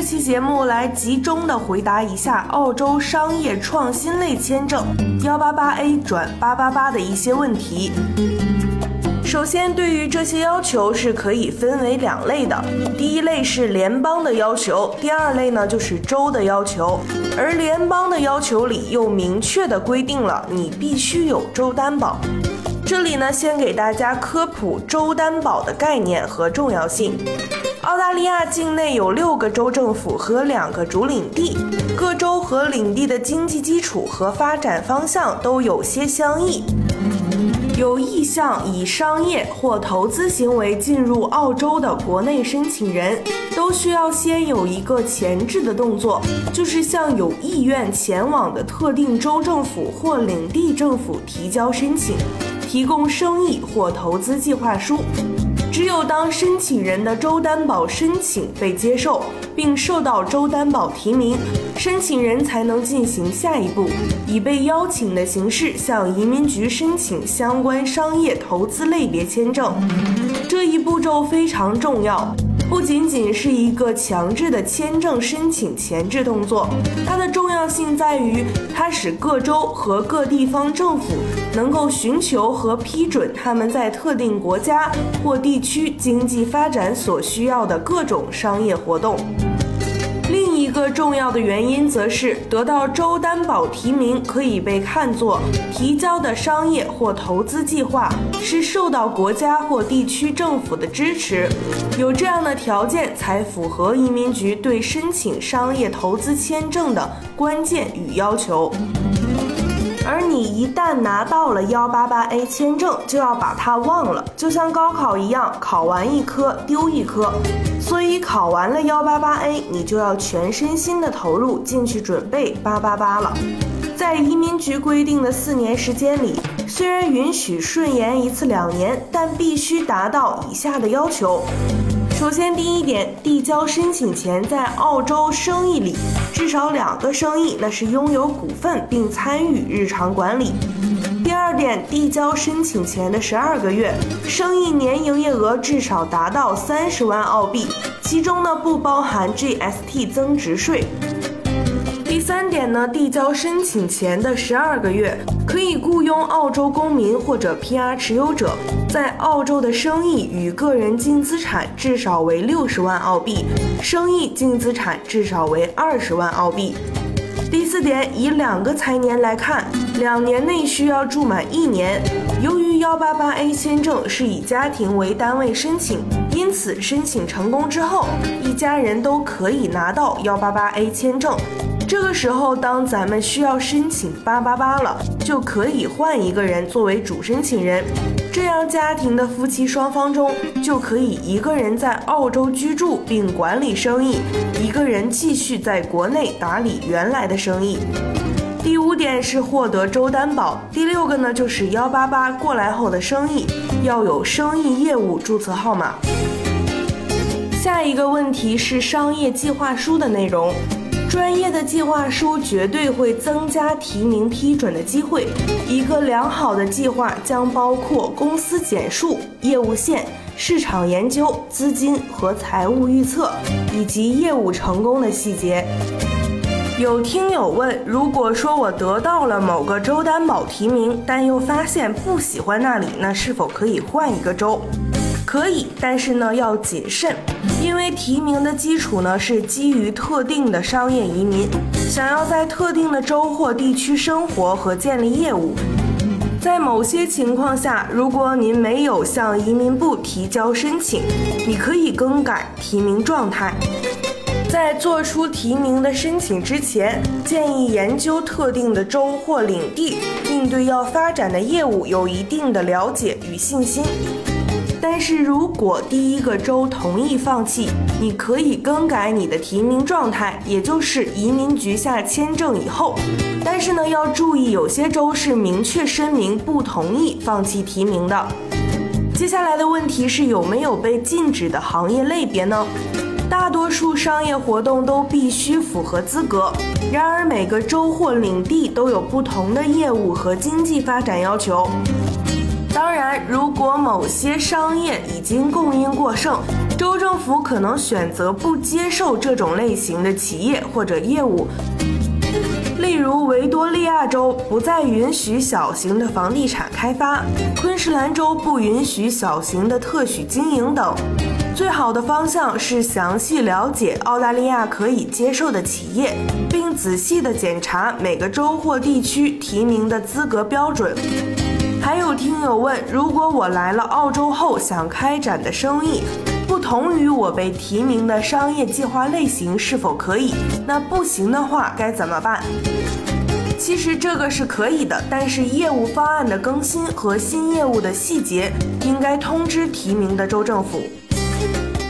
这期节目来集中的回答一下澳洲商业创新类签证幺八八 A 转八八八的一些问题。首先，对于这些要求是可以分为两类的，第一类是联邦的要求，第二类呢就是州的要求。而联邦的要求里又明确的规定了你必须有州担保。这里呢，先给大家科普州担保的概念和重要性。澳大利亚境内有六个州政府和两个主领地，各州和领地的经济基础和发展方向都有些相异。有意向以商业或投资行为进入澳洲的国内申请人，都需要先有一个前置的动作，就是向有意愿前往的特定州政府或领地政府提交申请，提供生意或投资计划书。只有当申请人的州担保申请被接受，并受到州担保提名，申请人才能进行下一步，以被邀请的形式向移民局申请相关商业投资类别签证。这一步骤非常重要。不仅仅是一个强制的签证申请前置动作，它的重要性在于，它使各州和各地方政府能够寻求和批准他们在特定国家或地区经济发展所需要的各种商业活动。一个重要的原因，则是得到州担保提名可以被看作提交的商业或投资计划是受到国家或地区政府的支持，有这样的条件才符合移民局对申请商业投资签证的关键与要求。而你一旦拿到了幺八八 A 签证，就要把它忘了，就像高考一样，考完一科丢一科。所以考完了幺八八 A，你就要全身心的投入进去准备八八八了。在移民局规定的四年时间里，虽然允许顺延一次两年，但必须达到以下的要求。首先，第一点，递交申请前，在澳洲生意里至少两个生意那是拥有股份并参与日常管理。第二点，递交申请前的十二个月，生意年营业额至少达到三十万澳币，其中呢不包含 GST 增值税。三点呢，递交申请前的十二个月，可以雇佣澳洲公民或者 PR 持有者，在澳洲的生意与个人净资产至少为六十万澳币，生意净资产至少为二十万澳币。第四点，以两个财年来看，两年内需要住满一年。由于幺八八 A 签证是以家庭为单位申请，因此申请成功之后，一家人都可以拿到幺八八 A 签证。这个时候，当咱们需要申请八八八了，就可以换一个人作为主申请人，这样家庭的夫妻双方中就可以一个人在澳洲居住并管理生意，一个人继续在国内打理原来的生意。第五点是获得州担保，第六个呢就是幺八八过来后的生意要有生意业务注册号码。下一个问题是商业计划书的内容。专业的计划书绝对会增加提名批准的机会。一个良好的计划将包括公司简述、业务线、市场研究、资金和财务预测，以及业务成功的细节。有听友问：如果说我得到了某个州担保提名，但又发现不喜欢那里，那是否可以换一个州？可以，但是呢要谨慎，因为提名的基础呢是基于特定的商业移民，想要在特定的州或地区生活和建立业务，在某些情况下，如果您没有向移民部提交申请，你可以更改提名状态。在做出提名的申请之前，建议研究特定的州或领地，并对要发展的业务有一定的了解与信心。但是如果第一个州同意放弃，你可以更改你的提名状态，也就是移民局下签证以后。但是呢，要注意，有些州是明确声明不同意放弃提名的。接下来的问题是有没有被禁止的行业类别呢？大多数商业活动都必须符合资格，然而每个州或领地都有不同的业务和经济发展要求。当然，如果某些商业已经供应过剩，州政府可能选择不接受这种类型的企业或者业务。例如，维多利亚州不再允许小型的房地产开发，昆士兰州不允许小型的特许经营等。最好的方向是详细了解澳大利亚可以接受的企业，并仔细地检查每个州或地区提名的资格标准。还有听友问，如果我来了澳洲后想开展的生意，不同于我被提名的商业计划类型是否可以？那不行的话该怎么办？其实这个是可以的，但是业务方案的更新和新业务的细节应该通知提名的州政府。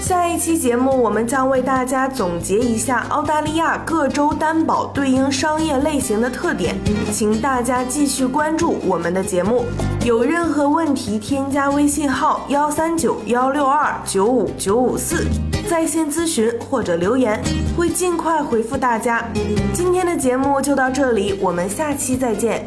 下一期节目，我们将为大家总结一下澳大利亚各州担保对应商业类型的特点，请大家继续关注我们的节目。有任何问题，添加微信号幺三九幺六二九五九五四，在线咨询或者留言，会尽快回复大家。今天的节目就到这里，我们下期再见。